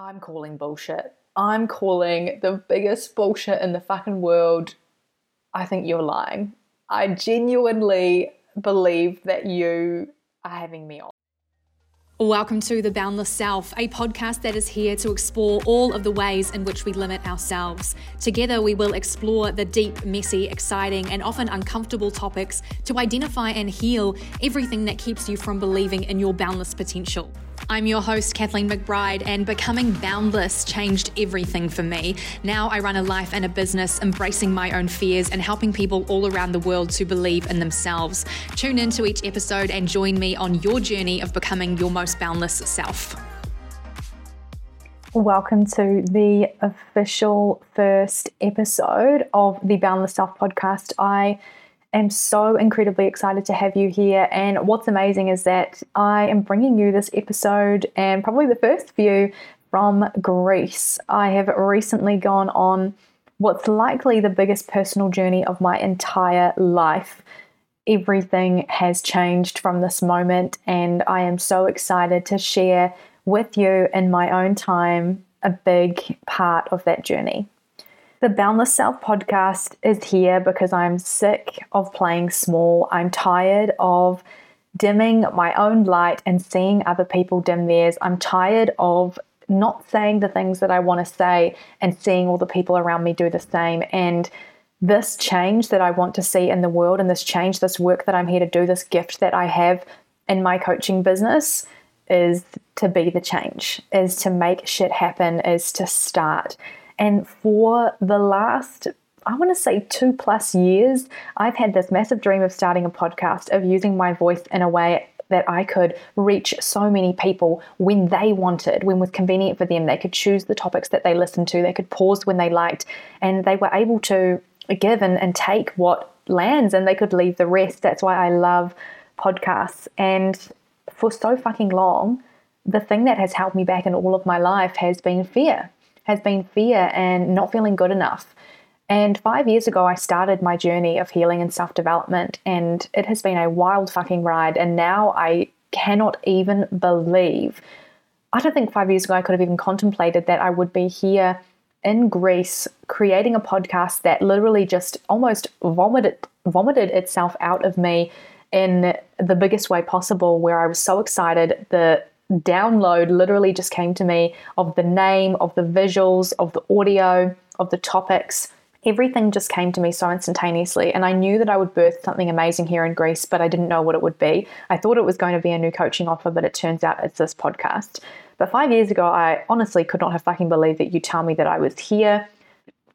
I'm calling bullshit. I'm calling the biggest bullshit in the fucking world. I think you're lying. I genuinely believe that you are having me on. Welcome to The Boundless Self, a podcast that is here to explore all of the ways in which we limit ourselves. Together, we will explore the deep, messy, exciting, and often uncomfortable topics to identify and heal everything that keeps you from believing in your boundless potential. I'm your host, Kathleen McBride, and becoming boundless changed everything for me. Now I run a life and a business embracing my own fears and helping people all around the world to believe in themselves. Tune into each episode and join me on your journey of becoming your most boundless self. Welcome to the official first episode of the Boundless Self podcast. I am so incredibly excited to have you here. And what's amazing is that I am bringing you this episode and probably the first view from Greece. I have recently gone on what's likely the biggest personal journey of my entire life. Everything has changed from this moment, and I am so excited to share with you in my own time a big part of that journey. The Boundless Self podcast is here because I'm sick of playing small. I'm tired of dimming my own light and seeing other people dim theirs. I'm tired of not saying the things that I want to say and seeing all the people around me do the same. And this change that I want to see in the world and this change, this work that I'm here to do, this gift that I have in my coaching business is to be the change, is to make shit happen, is to start. And for the last, I want to say two plus years, I've had this massive dream of starting a podcast, of using my voice in a way that I could reach so many people when they wanted, when was convenient for them. They could choose the topics that they listened to, they could pause when they liked, and they were able to give and, and take what lands and they could leave the rest. That's why I love podcasts. And for so fucking long, the thing that has held me back in all of my life has been fear has been fear and not feeling good enough. And five years ago, I started my journey of healing and self development, and it has been a wild fucking ride. And now I cannot even believe. I don't think five years ago I could have even contemplated that I would be here in Greece creating a podcast that literally just almost vomited vomited itself out of me in the biggest way possible where I was so excited the download literally just came to me of the name, of the visuals, of the audio, of the topics. Everything just came to me so instantaneously, and I knew that I would birth something amazing here in Greece, but I didn't know what it would be. I thought it was going to be a new coaching offer, but it turns out it's this podcast. But five years ago, I honestly could not have fucking believed that you tell me that I was here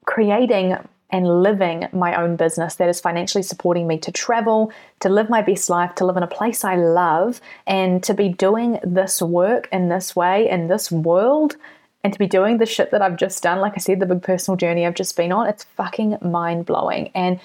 creating and living my own business that is financially supporting me to travel, to live my best life, to live in a place I love, and to be doing this work in this way in this world, and to be doing the shit that I've just done. Like I said, the big personal journey I've just been on, it's fucking mind blowing. And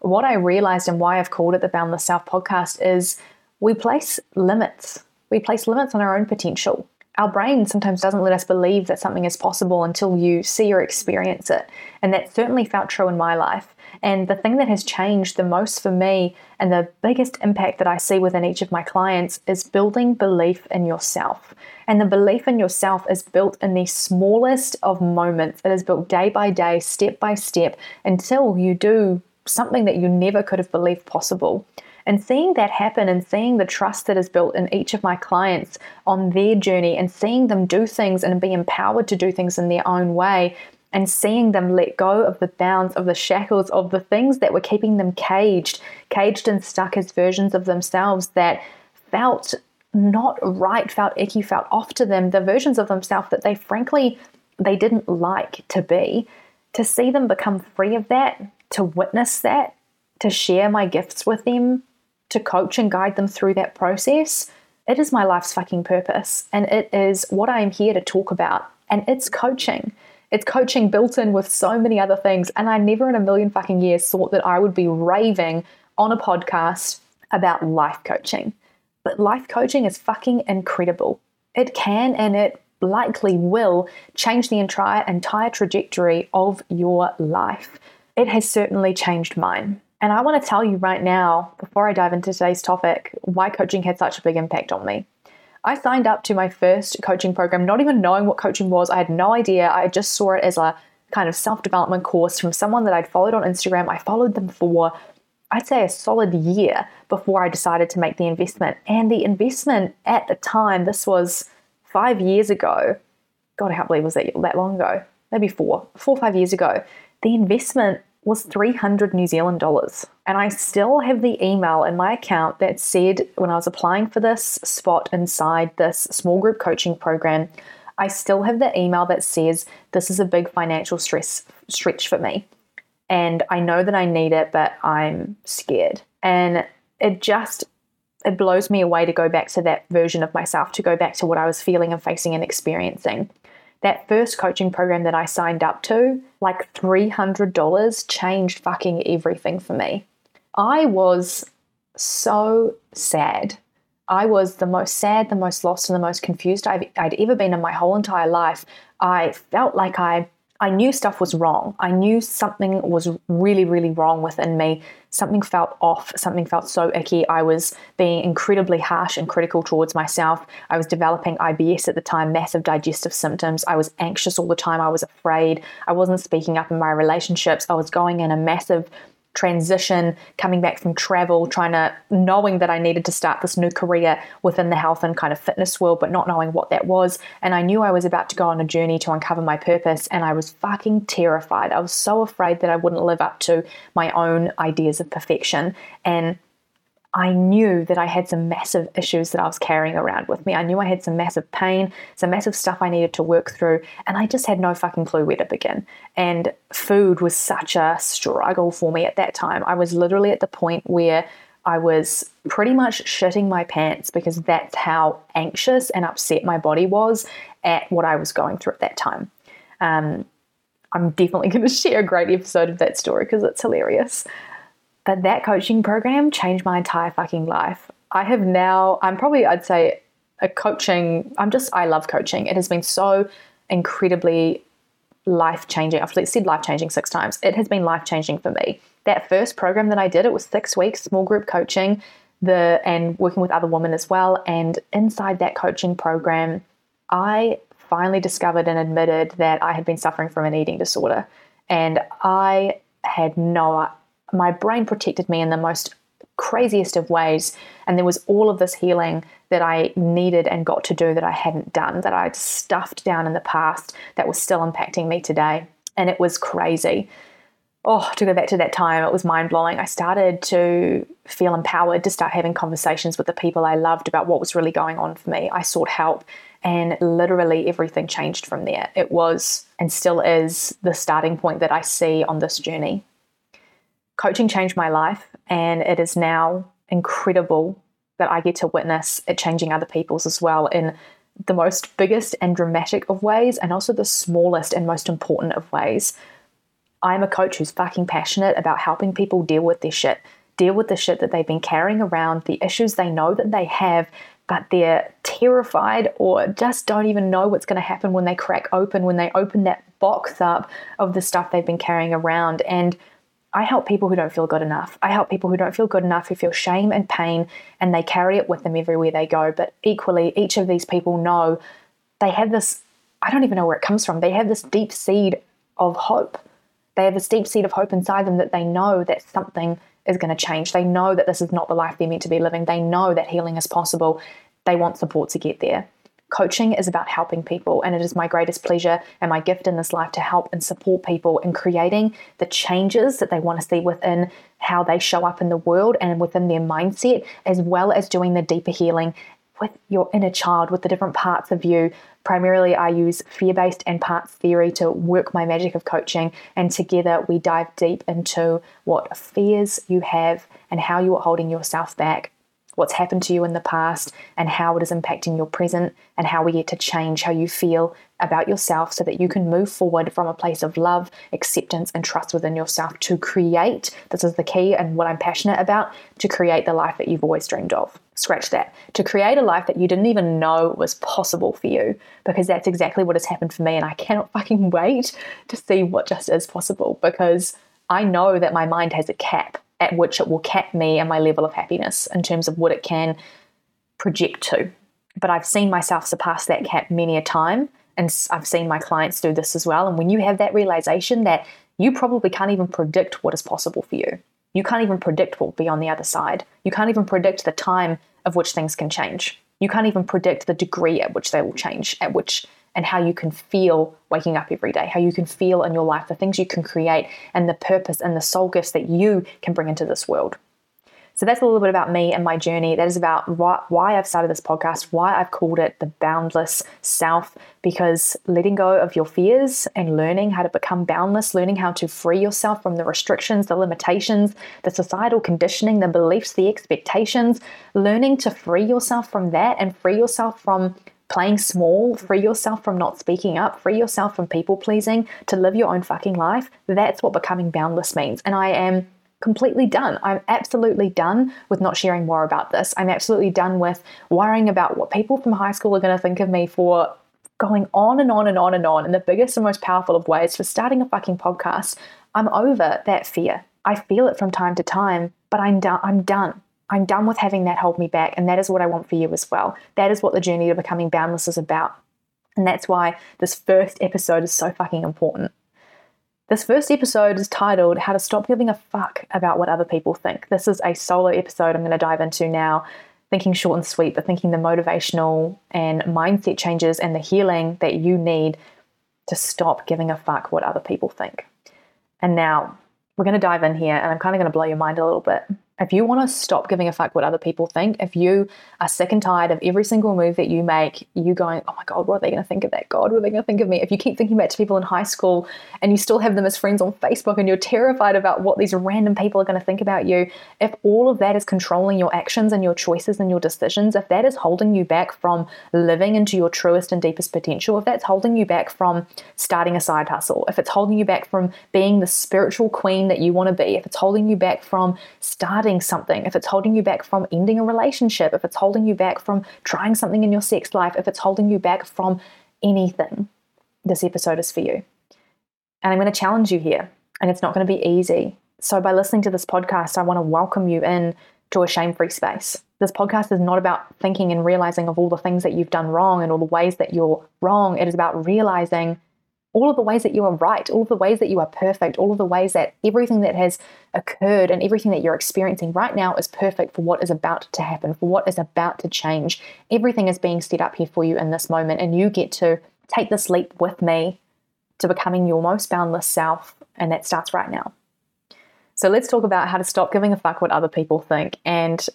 what I realized and why I've called it the Boundless Self podcast is we place limits. We place limits on our own potential our brain sometimes doesn't let us believe that something is possible until you see or experience it. And that certainly felt true in my life. And the thing that has changed the most for me and the biggest impact that I see within each of my clients is building belief in yourself. And the belief in yourself is built in the smallest of moments. It is built day by day, step by step, until you do something that you never could have believed possible. And seeing that happen and seeing the trust that is built in each of my clients on their journey and seeing them do things and be empowered to do things in their own way and seeing them let go of the bounds, of the shackles, of the things that were keeping them caged, caged and stuck as versions of themselves that felt not right, felt icky, felt off to them, the versions of themselves that they frankly they didn't like to be. To see them become free of that, to witness that, to share my gifts with them, to coach and guide them through that process, it is my life's fucking purpose. And it is what I am here to talk about. And it's coaching. It's coaching built in with so many other things. And I never in a million fucking years thought that I would be raving on a podcast about life coaching. But life coaching is fucking incredible. It can and it likely will change the entire entire trajectory of your life. It has certainly changed mine. And I want to tell you right now, before I dive into today's topic, why coaching had such a big impact on me. I signed up to my first coaching program, not even knowing what coaching was. I had no idea. I just saw it as a kind of self development course from someone that I'd followed on Instagram. I followed them for, I'd say, a solid year before I decided to make the investment. And the investment at the time, this was five years ago. God, I can't believe it was that, that long ago. Maybe four, four or five years ago. The investment was 300 New Zealand dollars. And I still have the email in my account that said when I was applying for this spot inside this small group coaching program, I still have the email that says this is a big financial stress stretch for me. And I know that I need it, but I'm scared. And it just it blows me away to go back to that version of myself, to go back to what I was feeling and facing and experiencing that first coaching program that I signed up to, like $300 changed fucking everything for me. I was so sad. I was the most sad, the most lost, and the most confused I've, I'd ever been in my whole entire life. I felt like I I knew stuff was wrong. I knew something was really, really wrong within me. Something felt off. Something felt so icky. I was being incredibly harsh and critical towards myself. I was developing IBS at the time, massive digestive symptoms. I was anxious all the time. I was afraid. I wasn't speaking up in my relationships. I was going in a massive transition, coming back from travel, trying to knowing that I needed to start this new career within the health and kind of fitness world, but not knowing what that was. And I knew I was about to go on a journey to uncover my purpose, and I was fucking terrified. I was so afraid that I wouldn't live up to my own ideas of perfection. And I knew that I had some massive issues that I was carrying around with me. I knew I had some massive pain, some massive stuff I needed to work through, and I just had no fucking clue where to begin. And food was such a struggle for me at that time. I was literally at the point where I was pretty much shitting my pants because that's how anxious and upset my body was at what I was going through at that time. Um, I'm definitely going to share a great episode of that story because it's hilarious. But that coaching program changed my entire fucking life. I have now, I'm probably, I'd say, a coaching, I'm just, I love coaching. It has been so incredibly life changing. I've said life changing six times. It has been life changing for me. That first program that I did, it was six weeks, small group coaching, the and working with other women as well. And inside that coaching program, I finally discovered and admitted that I had been suffering from an eating disorder. And I had no my brain protected me in the most craziest of ways. And there was all of this healing that I needed and got to do that I hadn't done, that I'd stuffed down in the past that was still impacting me today. And it was crazy. Oh, to go back to that time, it was mind blowing. I started to feel empowered to start having conversations with the people I loved about what was really going on for me. I sought help, and literally everything changed from there. It was and still is the starting point that I see on this journey coaching changed my life, and it is now incredible that I get to witness it changing other people's as well in the most biggest and dramatic of ways, and also the smallest and most important of ways. I'm a coach who's fucking passionate about helping people deal with their shit, deal with the shit that they've been carrying around, the issues they know that they have, but they're terrified or just don't even know what's going to happen when they crack open, when they open that box up of the stuff they've been carrying around. And I help people who don't feel good enough. I help people who don't feel good enough, who feel shame and pain, and they carry it with them everywhere they go. But equally, each of these people know they have this I don't even know where it comes from. They have this deep seed of hope. They have this deep seed of hope inside them that they know that something is going to change. They know that this is not the life they're meant to be living. They know that healing is possible. They want support to get there. Coaching is about helping people, and it is my greatest pleasure and my gift in this life to help and support people in creating the changes that they want to see within how they show up in the world and within their mindset, as well as doing the deeper healing with your inner child, with the different parts of you. Primarily, I use fear based and parts theory to work my magic of coaching, and together we dive deep into what fears you have and how you are holding yourself back what's happened to you in the past and how it is impacting your present, and how we get to change how you feel about yourself so that you can move forward from a place of love, acceptance, and trust within yourself to create this is the key and what I'm passionate about to create the life that you've always dreamed of. Scratch that. To create a life that you didn't even know was possible for you, because that's exactly what has happened for me, and I cannot fucking wait to see what just is possible because I know that my mind has a cap at which it will cap me and my level of happiness in terms of what it can project to. but I've seen myself surpass that cap many a time. And I've seen my clients do this as well. And when you have that realization that you probably can't even predict what is possible for you, you can't even predict what will be on the other side. You can't even predict the time of which things can change. You can't even predict the degree at which they will change, at which and how you can feel waking up every day, how you can feel in your life, the things you can create, and the purpose and the soul gifts that you can bring into this world. So that's a little bit about me and my journey. That is about why I've started this podcast, why I've called it the Boundless Self, because letting go of your fears and learning how to become boundless, learning how to free yourself from the restrictions, the limitations, the societal conditioning, the beliefs, the expectations, learning to free yourself from that and free yourself from playing small, free yourself from not speaking up, free yourself from people pleasing, to live your own fucking life. That's what becoming boundless means. And I am completely done. I'm absolutely done with not sharing more about this. I'm absolutely done with worrying about what people from high school are going to think of me for going on and on and on and on in the biggest and most powerful of ways for starting a fucking podcast. I'm over that fear. I feel it from time to time, but I'm done. I'm done. I'm done with having that hold me back. And that is what I want for you as well. That is what the journey to becoming boundless is about. And that's why this first episode is so fucking important. This first episode is titled How to Stop Giving a Fuck About What Other People Think. This is a solo episode I'm going to dive into now, thinking short and sweet, but thinking the motivational and mindset changes and the healing that you need to stop giving a fuck what other people think. And now we're going to dive in here, and I'm kind of going to blow your mind a little bit. If you want to stop giving a fuck what other people think, if you are sick and tired of every single move that you make, you going, oh my God, what are they going to think of that? God, what are they going to think of me? If you keep thinking back to people in high school and you still have them as friends on Facebook and you're terrified about what these random people are going to think about you, if all of that is controlling your actions and your choices and your decisions, if that is holding you back from living into your truest and deepest potential, if that's holding you back from starting a side hustle, if it's holding you back from being the spiritual queen that you want to be, if it's holding you back from starting something, if it's holding you back from ending a relationship, if it's holding you back from trying something in your sex life, if it's holding you back from anything, this episode is for you. And I'm going to challenge you here, and it's not going to be easy. So, by listening to this podcast, I want to welcome you in to a shame free space. This podcast is not about thinking and realizing of all the things that you've done wrong and all the ways that you're wrong. It is about realizing all of the ways that you are right, all of the ways that you are perfect, all of the ways that everything that has occurred and everything that you're experiencing right now is perfect for what is about to happen, for what is about to change. Everything is being set up here for you in this moment, and you get to take this leap with me to becoming your most boundless self, and that starts right now. So let's talk about how to stop giving a fuck what other people think. And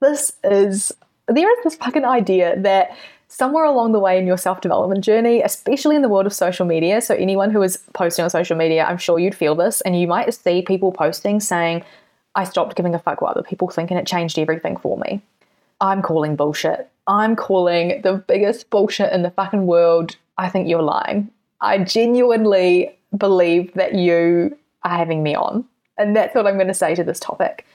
this is there is this fucking idea that somewhere along the way in your self development journey, especially in the world of social media. So, anyone who is posting on social media, I'm sure you'd feel this, and you might see people posting saying, I stopped giving a fuck what other people think and it changed everything for me. I'm calling bullshit. I'm calling the biggest bullshit in the fucking world. I think you're lying. I genuinely believe that you are having me on. And that's what I'm going to say to this topic.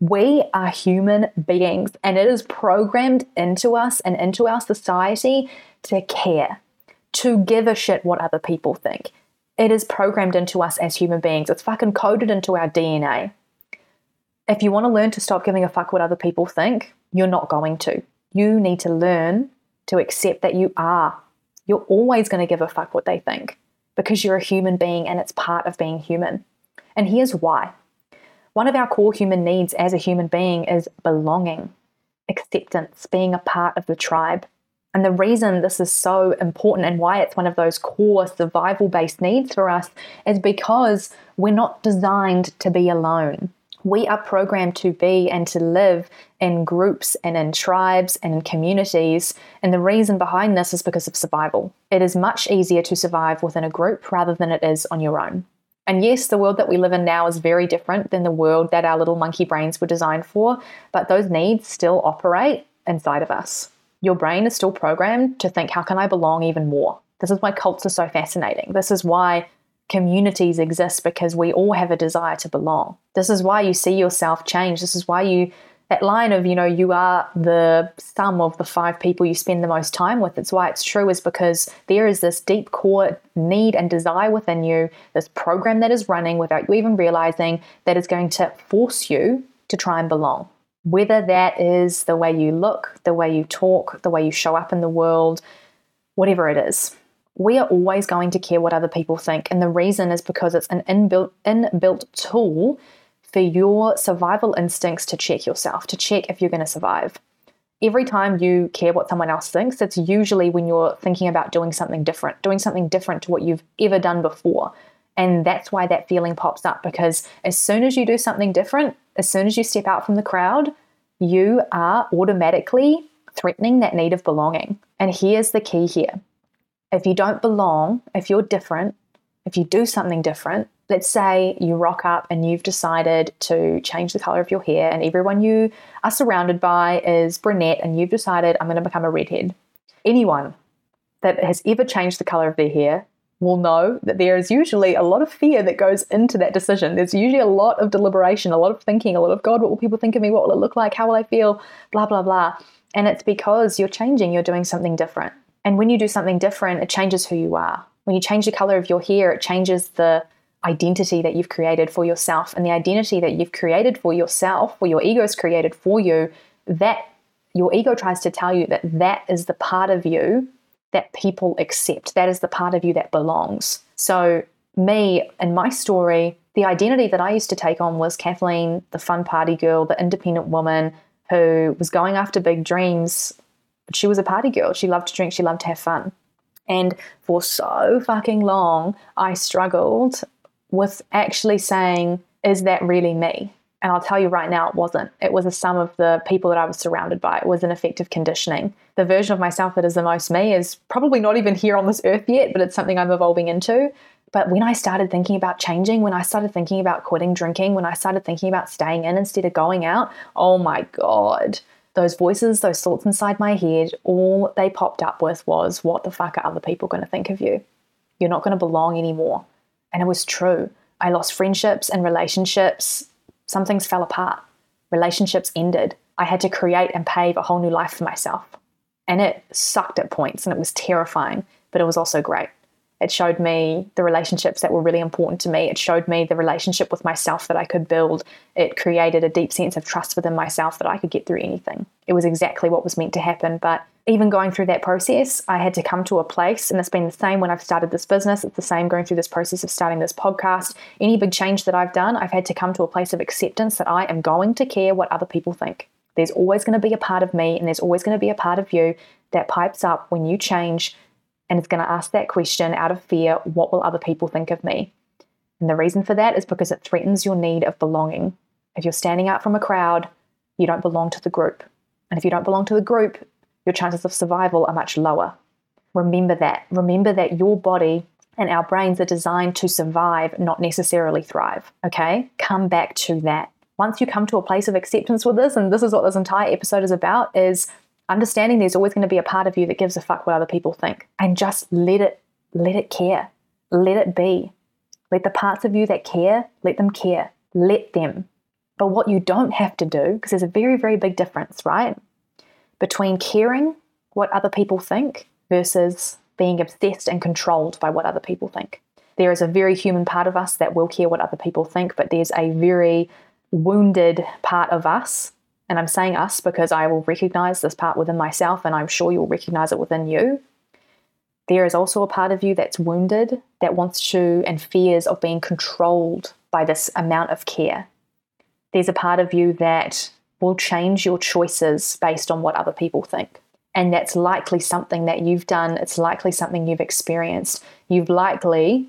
We are human beings, and it is programmed into us and into our society to care, to give a shit what other people think. It is programmed into us as human beings. It's fucking coded into our DNA. If you want to learn to stop giving a fuck what other people think, you're not going to. You need to learn to accept that you are. You're always going to give a fuck what they think because you're a human being and it's part of being human. And here's why one of our core human needs as a human being is belonging, acceptance, being a part of the tribe. And the reason this is so important and why it's one of those core survival based needs for us is because we're not designed to be alone. We are programmed to be and to live in groups and in tribes and in communities. And the reason behind this is because of survival. It is much easier to survive within a group rather than it is on your own. And yes, the world that we live in now is very different than the world that our little monkey brains were designed for, but those needs still operate inside of us. Your brain is still programmed to think, how can I belong even more? This is why cults are so fascinating. This is why communities exist because we all have a desire to belong. This is why you see yourself change. This is why you that line of, you know, you are the sum of the five people you spend the most time with. It's why it's true, is because there is this deep core need and desire within you, this program that is running without you even realizing that is going to force you to try and belong. Whether that is the way you look, the way you talk, the way you show up in the world, whatever it is, we are always going to care what other people think. And the reason is because it's an inbuilt, inbuilt tool for your survival instincts to check yourself, to check if you're going to survive. Every time you care what someone else thinks, it's usually when you're thinking about doing something different, doing something different to what you've ever done before. And that's why that feeling pops up because as soon as you do something different, as soon as you step out from the crowd, you are automatically threatening that need of belonging. And here's the key here if you don't belong, if you're different, if you do something different, let's say you rock up and you've decided to change the color of your hair, and everyone you are surrounded by is brunette, and you've decided, I'm going to become a redhead. Anyone that has ever changed the color of their hair will know that there is usually a lot of fear that goes into that decision. There's usually a lot of deliberation, a lot of thinking, a lot of God, what will people think of me? What will it look like? How will I feel? Blah, blah, blah. And it's because you're changing, you're doing something different. And when you do something different, it changes who you are. When you change the color of your hair, it changes the identity that you've created for yourself. And the identity that you've created for yourself, or your ego's created for you, that your ego tries to tell you that that is the part of you that people accept. That is the part of you that belongs. So, me and my story, the identity that I used to take on was Kathleen, the fun party girl, the independent woman who was going after big dreams but she was a party girl. She loved to drink, she loved to have fun. And for so fucking long, I struggled with actually saying, is that really me? And I'll tell you right now, it wasn't. It was a sum of the people that I was surrounded by. It was an effective conditioning. The version of myself that is the most me is probably not even here on this earth yet, but it's something I'm evolving into. But when I started thinking about changing, when I started thinking about quitting drinking, when I started thinking about staying in instead of going out, oh my God, those voices, those thoughts inside my head, all they popped up with was, What the fuck are other people going to think of you? You're not going to belong anymore. And it was true. I lost friendships and relationships. Some things fell apart. Relationships ended. I had to create and pave a whole new life for myself. And it sucked at points and it was terrifying, but it was also great. It showed me the relationships that were really important to me. It showed me the relationship with myself that I could build. It created a deep sense of trust within myself that I could get through anything. It was exactly what was meant to happen. But even going through that process, I had to come to a place, and it's been the same when I've started this business. It's the same going through this process of starting this podcast. Any big change that I've done, I've had to come to a place of acceptance that I am going to care what other people think. There's always going to be a part of me, and there's always going to be a part of you that pipes up when you change and it's going to ask that question out of fear what will other people think of me? And the reason for that is because it threatens your need of belonging. If you're standing out from a crowd, you don't belong to the group. And if you don't belong to the group, your chances of survival are much lower. Remember that. Remember that your body and our brains are designed to survive, not necessarily thrive. Okay? Come back to that. Once you come to a place of acceptance with this, and this is what this entire episode is about, is understanding there's always going to be a part of you that gives a fuck what other people think and just let it let it care let it be let the parts of you that care let them care let them but what you don't have to do because there's a very very big difference right between caring what other people think versus being obsessed and controlled by what other people think there is a very human part of us that will care what other people think but there's a very wounded part of us and I'm saying us because I will recognize this part within myself, and I'm sure you'll recognize it within you. There is also a part of you that's wounded, that wants to and fears of being controlled by this amount of care. There's a part of you that will change your choices based on what other people think. And that's likely something that you've done, it's likely something you've experienced. You've likely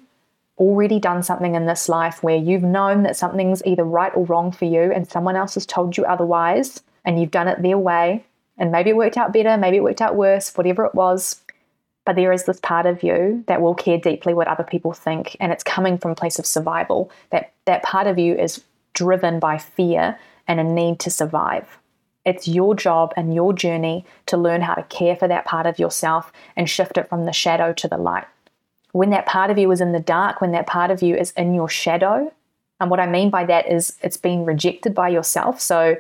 already done something in this life where you've known that something's either right or wrong for you and someone else has told you otherwise and you've done it their way and maybe it worked out better, maybe it worked out worse, whatever it was. But there is this part of you that will care deeply what other people think and it's coming from a place of survival. That that part of you is driven by fear and a need to survive. It's your job and your journey to learn how to care for that part of yourself and shift it from the shadow to the light when that part of you is in the dark, when that part of you is in your shadow, and what I mean by that is it's been rejected by yourself. So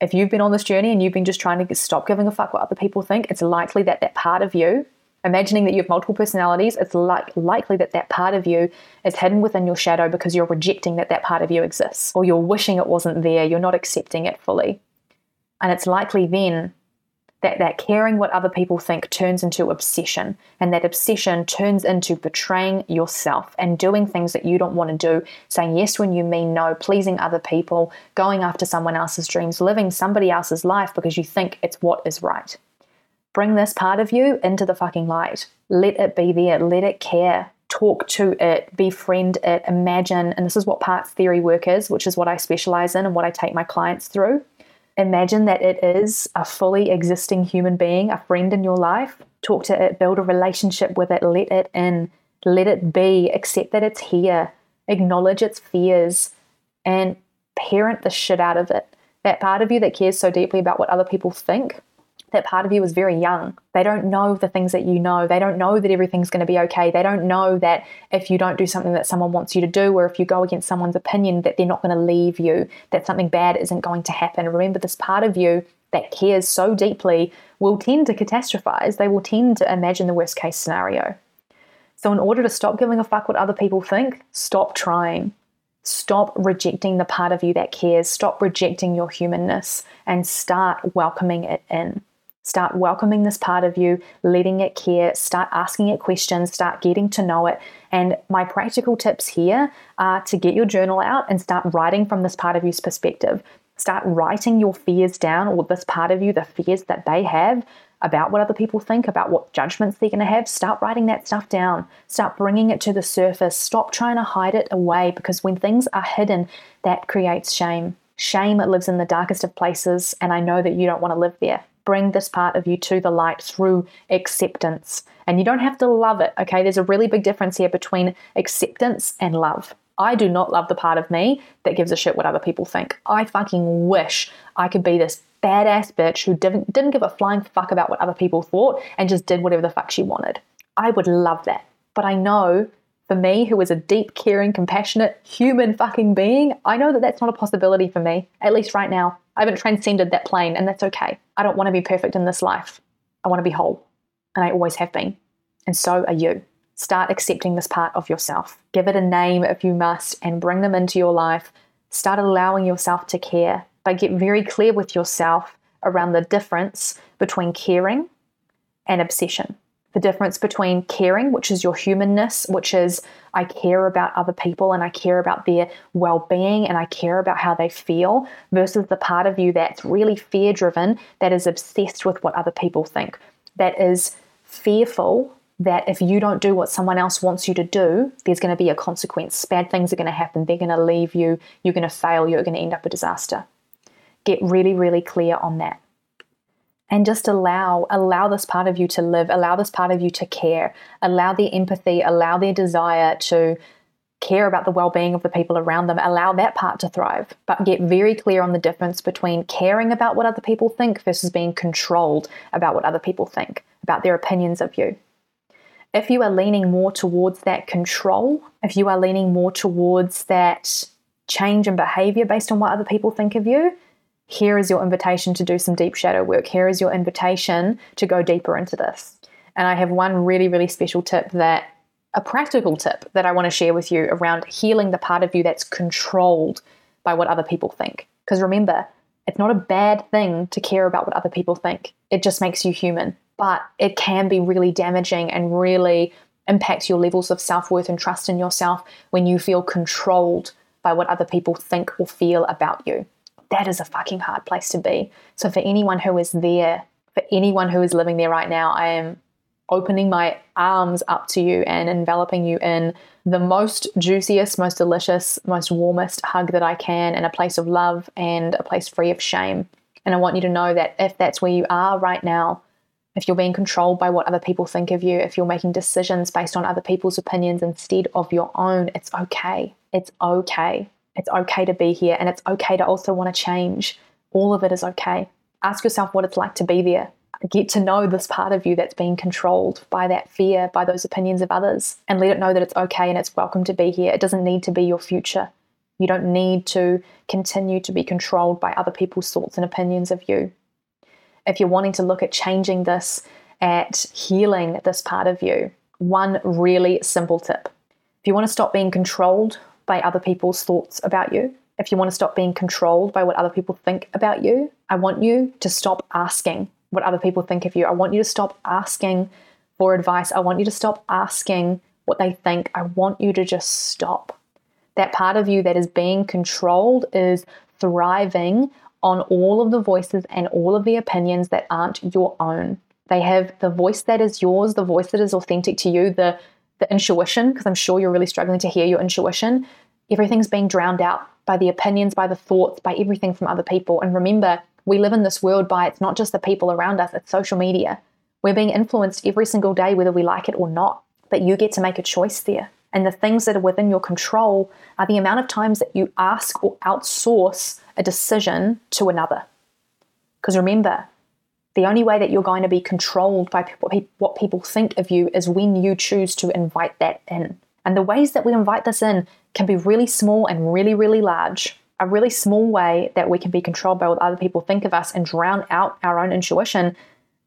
if you've been on this journey and you've been just trying to stop giving a fuck what other people think, it's likely that that part of you, imagining that you have multiple personalities, it's like likely that that part of you is hidden within your shadow because you're rejecting that that part of you exists, or you're wishing it wasn't there, you're not accepting it fully. And it's likely then that that caring what other people think turns into obsession and that obsession turns into betraying yourself and doing things that you don't want to do saying yes when you mean no pleasing other people going after someone else's dreams living somebody else's life because you think it's what is right bring this part of you into the fucking light. Let it be there. Let it care. Talk to it. Befriend it. Imagine and this is what parts theory work is which is what i specialize in and what i take my clients through. Imagine that it is a fully existing human being, a friend in your life. Talk to it, build a relationship with it, let it in, let it be, accept that it's here, acknowledge its fears, and parent the shit out of it. That part of you that cares so deeply about what other people think that part of you is very young. They don't know the things that you know. They don't know that everything's going to be okay. They don't know that if you don't do something that someone wants you to do, or if you go against someone's opinion, that they're not going to leave you, that something bad isn't going to happen. Remember, this part of you that cares so deeply will tend to catastrophize. They will tend to imagine the worst case scenario. So, in order to stop giving a fuck what other people think, stop trying. Stop rejecting the part of you that cares. Stop rejecting your humanness and start welcoming it in. Start welcoming this part of you, letting it care, start asking it questions, start getting to know it. And my practical tips here are to get your journal out and start writing from this part of you's perspective. Start writing your fears down, or this part of you, the fears that they have about what other people think, about what judgments they're going to have. Start writing that stuff down. Start bringing it to the surface. Stop trying to hide it away because when things are hidden, that creates shame. Shame lives in the darkest of places, and I know that you don't want to live there bring this part of you to the light through acceptance. And you don't have to love it, okay? There's a really big difference here between acceptance and love. I do not love the part of me that gives a shit what other people think. I fucking wish I could be this badass bitch who didn't didn't give a flying fuck about what other people thought and just did whatever the fuck she wanted. I would love that. But I know for me, who is a deep, caring, compassionate human fucking being, I know that that's not a possibility for me, at least right now. I haven't transcended that plane, and that's okay. I don't want to be perfect in this life. I want to be whole, and I always have been. And so are you. Start accepting this part of yourself. Give it a name if you must, and bring them into your life. Start allowing yourself to care, but get very clear with yourself around the difference between caring and obsession the difference between caring, which is your humanness, which is I care about other people and I care about their well being and I care about how they feel, versus the part of you that's really fear driven, that is obsessed with what other people think, that is fearful that if you don't do what someone else wants you to do, there's going to be a consequence. Bad things are going to happen. They're going to leave you. You're going to fail. You're going to end up a disaster. Get really, really clear on that and just allow allow this part of you to live allow this part of you to care allow their empathy allow their desire to care about the well-being of the people around them allow that part to thrive. But get very clear on the difference between caring about what other people think versus being controlled about what other people think about their opinions of you. If you are leaning more towards that control if you are leaning more towards that change in behavior based on what other people think of you here is your invitation to do some deep shadow work. Here is your invitation to go deeper into this. And I have one really, really special tip that a practical tip that I want to share with you around healing the part of you that's controlled by what other people think. Because remember, it's not a bad thing to care about what other people think, it just makes you human. But it can be really damaging and really impacts your levels of self worth and trust in yourself when you feel controlled by what other people think or feel about you that is a fucking hard place to be. So, for anyone who is there, for anyone who is living there right now, I am opening my arms up to you and enveloping you in the most juiciest, most delicious, most warmest hug that I can in a place of love and a place free of shame. And I want you to know that if that's where you are right now, if you're being controlled by what other people think of you, if you're making decisions based on other people's opinions instead of your own, it's okay. It's okay. It's okay to be here and it's okay to also want to change. All of it is okay. Ask yourself what it's like to be there. Get to know this part of you that's being controlled by that fear, by those opinions of others, and let it know that it's okay and it's welcome to be here. It doesn't need to be your future. You don't need to continue to be controlled by other people's thoughts and opinions of you. If you're wanting to look at changing this, at healing this part of you, one really simple tip. If you want to stop being controlled by other people's thoughts about you, if you want to stop being controlled by what other people think about you, I want you to stop asking what other people think of you. I want you to stop asking for advice. I want you to stop asking what they think. I want you to just stop. That part of you that is being controlled is thriving on all of the voices and all of the opinions that aren't your own. They have the voice that is yours, the voice that is authentic to you, the the intuition, because I'm sure you're really struggling to hear your intuition. Everything's being drowned out by the opinions, by the thoughts, by everything from other people. And remember, we live in this world by it's not just the people around us, it's social media. We're being influenced every single day, whether we like it or not. But you get to make a choice there. And the things that are within your control are the amount of times that you ask or outsource a decision to another. Because remember, the only way that you're going to be controlled by what people think of you is when you choose to invite that in. And the ways that we invite this in can be really small and really, really large. A really small way that we can be controlled by what other people think of us and drown out our own intuition.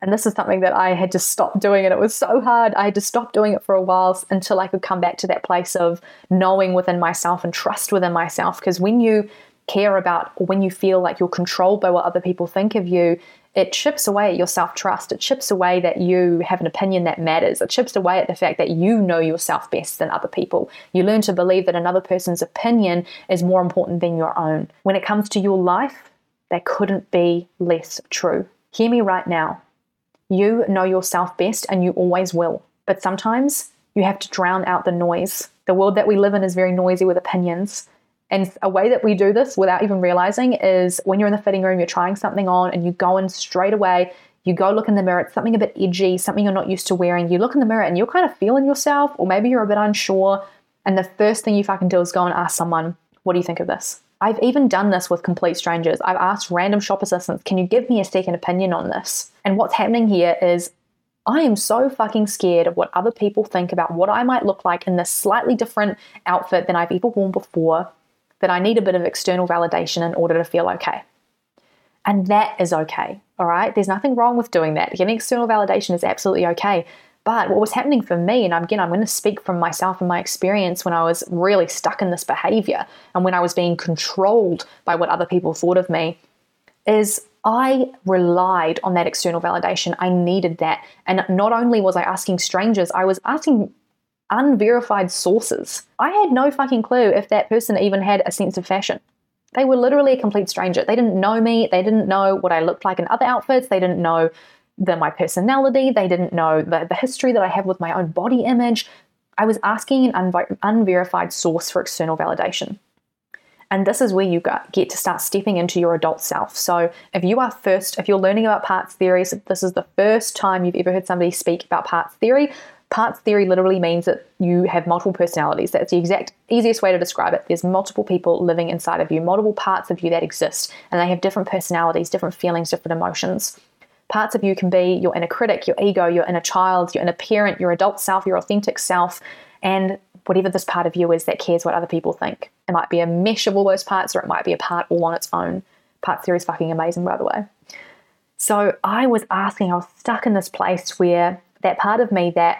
And this is something that I had to stop doing, and it was so hard. I had to stop doing it for a while until I could come back to that place of knowing within myself and trust within myself. Because when you care about or when you feel like you're controlled by what other people think of you, it chips away at your self trust. It chips away that you have an opinion that matters. It chips away at the fact that you know yourself best than other people. You learn to believe that another person's opinion is more important than your own. When it comes to your life, that couldn't be less true. Hear me right now. You know yourself best and you always will. But sometimes you have to drown out the noise. The world that we live in is very noisy with opinions. And a way that we do this without even realizing is when you're in the fitting room, you're trying something on and you go in straight away, you go look in the mirror, it's something a bit edgy, something you're not used to wearing. You look in the mirror and you're kind of feeling yourself, or maybe you're a bit unsure. And the first thing you fucking do is go and ask someone, What do you think of this? I've even done this with complete strangers. I've asked random shop assistants, Can you give me a second opinion on this? And what's happening here is I am so fucking scared of what other people think about what I might look like in this slightly different outfit than I've ever worn before that I need a bit of external validation in order to feel okay. And that is okay, all right? There's nothing wrong with doing that. Getting external validation is absolutely okay. But what was happening for me, and again, I'm going to speak from myself and my experience when I was really stuck in this behavior and when I was being controlled by what other people thought of me, is I relied on that external validation. I needed that. And not only was I asking strangers, I was asking unverified sources. I had no fucking clue if that person even had a sense of fashion. They were literally a complete stranger. They didn't know me. They didn't know what I looked like in other outfits. They didn't know the, my personality. They didn't know the, the history that I have with my own body image. I was asking an unver- unverified source for external validation. And this is where you get to start stepping into your adult self. So, if you are first, if you're learning about parts theory, if this is the first time you've ever heard somebody speak about parts theory, Parts theory literally means that you have multiple personalities. That's the exact easiest way to describe it. There's multiple people living inside of you, multiple parts of you that exist, and they have different personalities, different feelings, different emotions. Parts of you can be your inner critic, your ego, your inner child, your inner parent, your adult self, your authentic self, and whatever this part of you is that cares what other people think. It might be a mesh of all those parts, or it might be a part all on its own. Part theory is fucking amazing, by the way. So I was asking, I was stuck in this place where that part of me that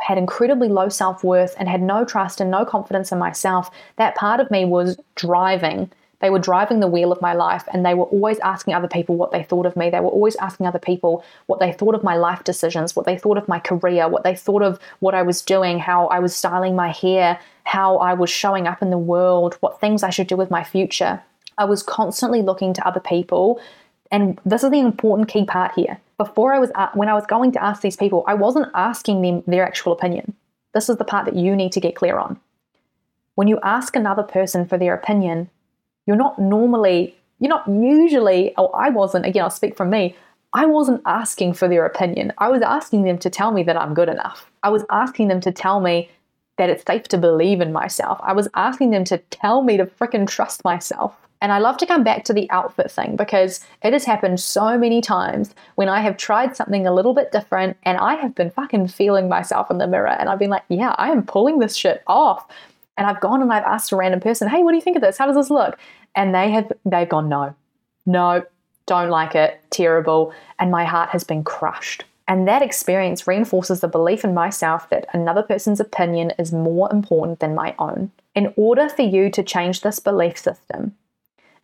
had incredibly low self worth and had no trust and no confidence in myself, that part of me was driving. They were driving the wheel of my life and they were always asking other people what they thought of me. They were always asking other people what they thought of my life decisions, what they thought of my career, what they thought of what I was doing, how I was styling my hair, how I was showing up in the world, what things I should do with my future. I was constantly looking to other people. And this is the important key part here before I was when I was going to ask these people, I wasn't asking them their actual opinion. This is the part that you need to get clear on. When you ask another person for their opinion, you're not normally, you're not usually, oh, I wasn't, again, I'll speak from me, I wasn't asking for their opinion. I was asking them to tell me that I'm good enough. I was asking them to tell me that it's safe to believe in myself. I was asking them to tell me to freaking trust myself. And I love to come back to the outfit thing because it has happened so many times when I have tried something a little bit different and I have been fucking feeling myself in the mirror and I've been like, yeah, I am pulling this shit off. And I've gone and I've asked a random person, hey, what do you think of this? How does this look? And they have they've gone, no, no, don't like it, terrible. And my heart has been crushed. And that experience reinforces the belief in myself that another person's opinion is more important than my own. In order for you to change this belief system,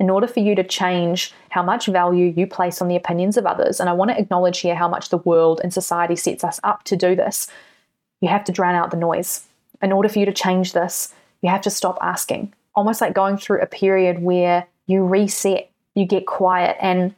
in order for you to change how much value you place on the opinions of others, and I want to acknowledge here how much the world and society sets us up to do this, you have to drown out the noise. In order for you to change this, you have to stop asking. Almost like going through a period where you reset, you get quiet. And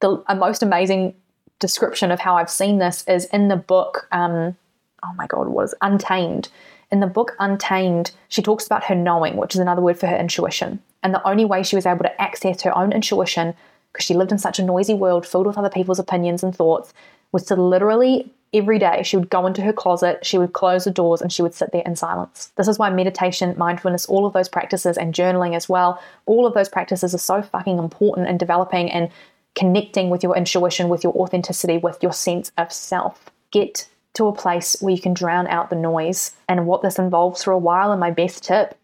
the most amazing description of how I've seen this is in the book. Um, oh my God, what is Untamed? In the book Untamed, she talks about her knowing, which is another word for her intuition. And the only way she was able to access her own intuition, because she lived in such a noisy world filled with other people's opinions and thoughts, was to literally every day she would go into her closet, she would close the doors, and she would sit there in silence. This is why meditation, mindfulness, all of those practices, and journaling as well, all of those practices are so fucking important in developing and connecting with your intuition, with your authenticity, with your sense of self. Get to a place where you can drown out the noise. And what this involves for a while, and my best tip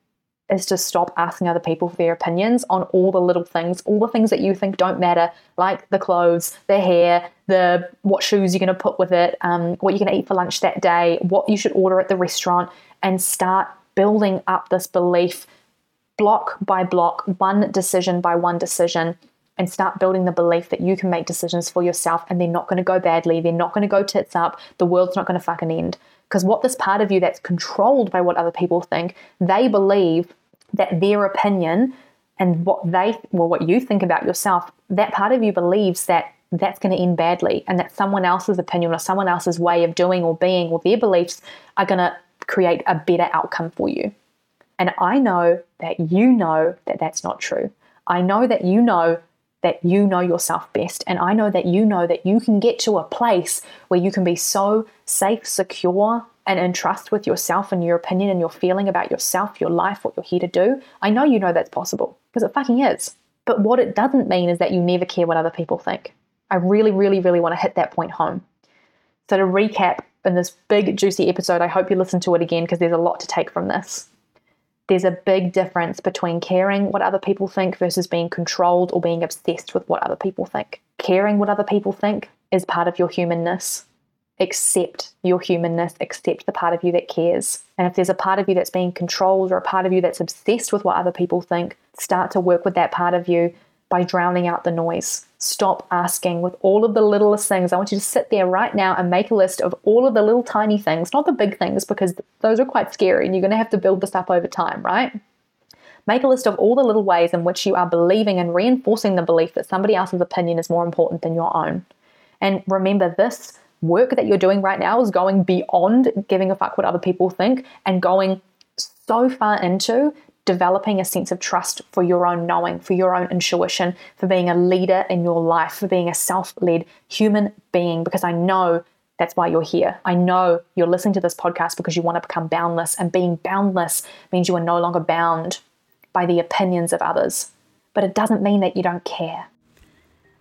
is to stop asking other people for their opinions on all the little things, all the things that you think don't matter, like the clothes, the hair, the what shoes you're going to put with it, um, what you're going to eat for lunch that day, what you should order at the restaurant, and start building up this belief block by block, one decision by one decision and start building the belief that you can make decisions for yourself and they're not going to go badly, they're not going to go tits up, the world's not going to fucking end. Because what this part of you that's controlled by what other people think, they believe that their opinion and what they, well, what you think about yourself, that part of you believes that that's going to end badly and that someone else's opinion or someone else's way of doing or being or their beliefs are going to create a better outcome for you. And I know that you know that that's not true. I know that you know that you know yourself best. And I know that you know that you can get to a place where you can be so safe, secure, and in trust with yourself and your opinion and your feeling about yourself, your life, what you're here to do. I know you know that's possible because it fucking is. But what it doesn't mean is that you never care what other people think. I really, really, really want to hit that point home. So, to recap in this big, juicy episode, I hope you listen to it again because there's a lot to take from this there's a big difference between caring what other people think versus being controlled or being obsessed with what other people think. Caring what other people think is part of your humanness. Accept your humanness, accept the part of you that cares. And if there's a part of you that's being controlled or a part of you that's obsessed with what other people think, start to work with that part of you by drowning out the noise. Stop asking with all of the littlest things. I want you to sit there right now and make a list of all of the little tiny things, not the big things, because those are quite scary and you're going to have to build this up over time, right? Make a list of all the little ways in which you are believing and reinforcing the belief that somebody else's opinion is more important than your own. And remember, this work that you're doing right now is going beyond giving a fuck what other people think and going so far into developing a sense of trust for your own knowing, for your own intuition, for being a leader in your life, for being a self led human being, because I know that's why you're here. I know you're listening to this podcast because you want to become boundless, and being boundless means you are no longer bound by the opinions of others. But it doesn't mean that you don't care.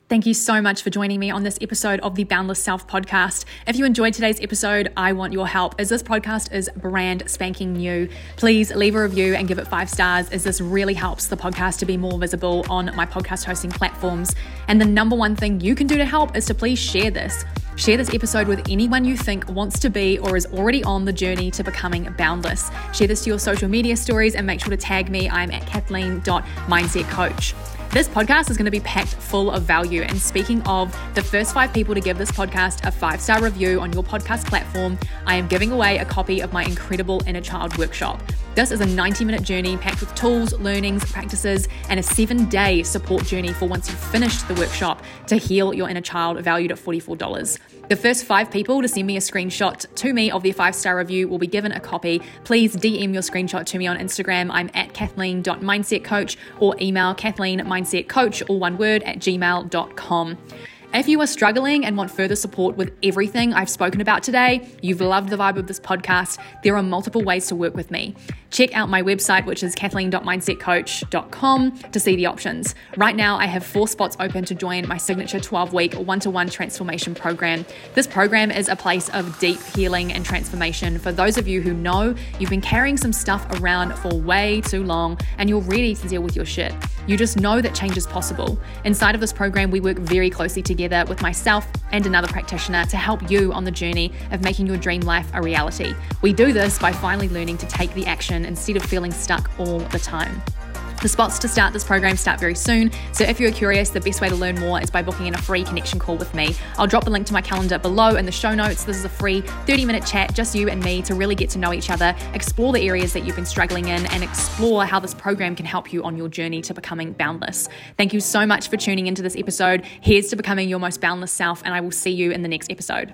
Thank you so much for joining me on this episode of the Boundless Self podcast. If you enjoyed today's episode, I want your help as this podcast is brand spanking new. Please leave a review and give it five stars as this really helps the podcast to be more visible on my podcast hosting platforms. And the number one thing you can do to help is to please share this. Share this episode with anyone you think wants to be or is already on the journey to becoming boundless. Share this to your social media stories and make sure to tag me. I'm at kathleen.mindsetcoach. This podcast is going to be packed full of value. And speaking of the first five people to give this podcast a five star review on your podcast platform, I am giving away a copy of my incredible Inner Child workshop. This is a 90 minute journey packed with tools, learnings, practices, and a seven day support journey for once you've finished the workshop to heal your inner child, valued at $44. The first five people to send me a screenshot to me of their five star review will be given a copy. Please DM your screenshot to me on Instagram. I'm at kathleen.mindsetcoach or email kathleenmindsetcoach, all one word, at gmail.com. If you are struggling and want further support with everything I've spoken about today, you've loved the vibe of this podcast, there are multiple ways to work with me. Check out my website, which is kathleenmindsetcoach.com, to see the options. Right now, I have four spots open to join my signature 12 week one to one transformation program. This program is a place of deep healing and transformation for those of you who know you've been carrying some stuff around for way too long and you're ready to deal with your shit. You just know that change is possible. Inside of this program, we work very closely together together with myself and another practitioner to help you on the journey of making your dream life a reality. We do this by finally learning to take the action instead of feeling stuck all the time. The spots to start this program start very soon, so if you're curious, the best way to learn more is by booking in a free connection call with me. I'll drop the link to my calendar below in the show notes. This is a free 30 minute chat, just you and me, to really get to know each other, explore the areas that you've been struggling in, and explore how this program can help you on your journey to becoming boundless. Thank you so much for tuning into this episode. Here's to becoming your most boundless self, and I will see you in the next episode.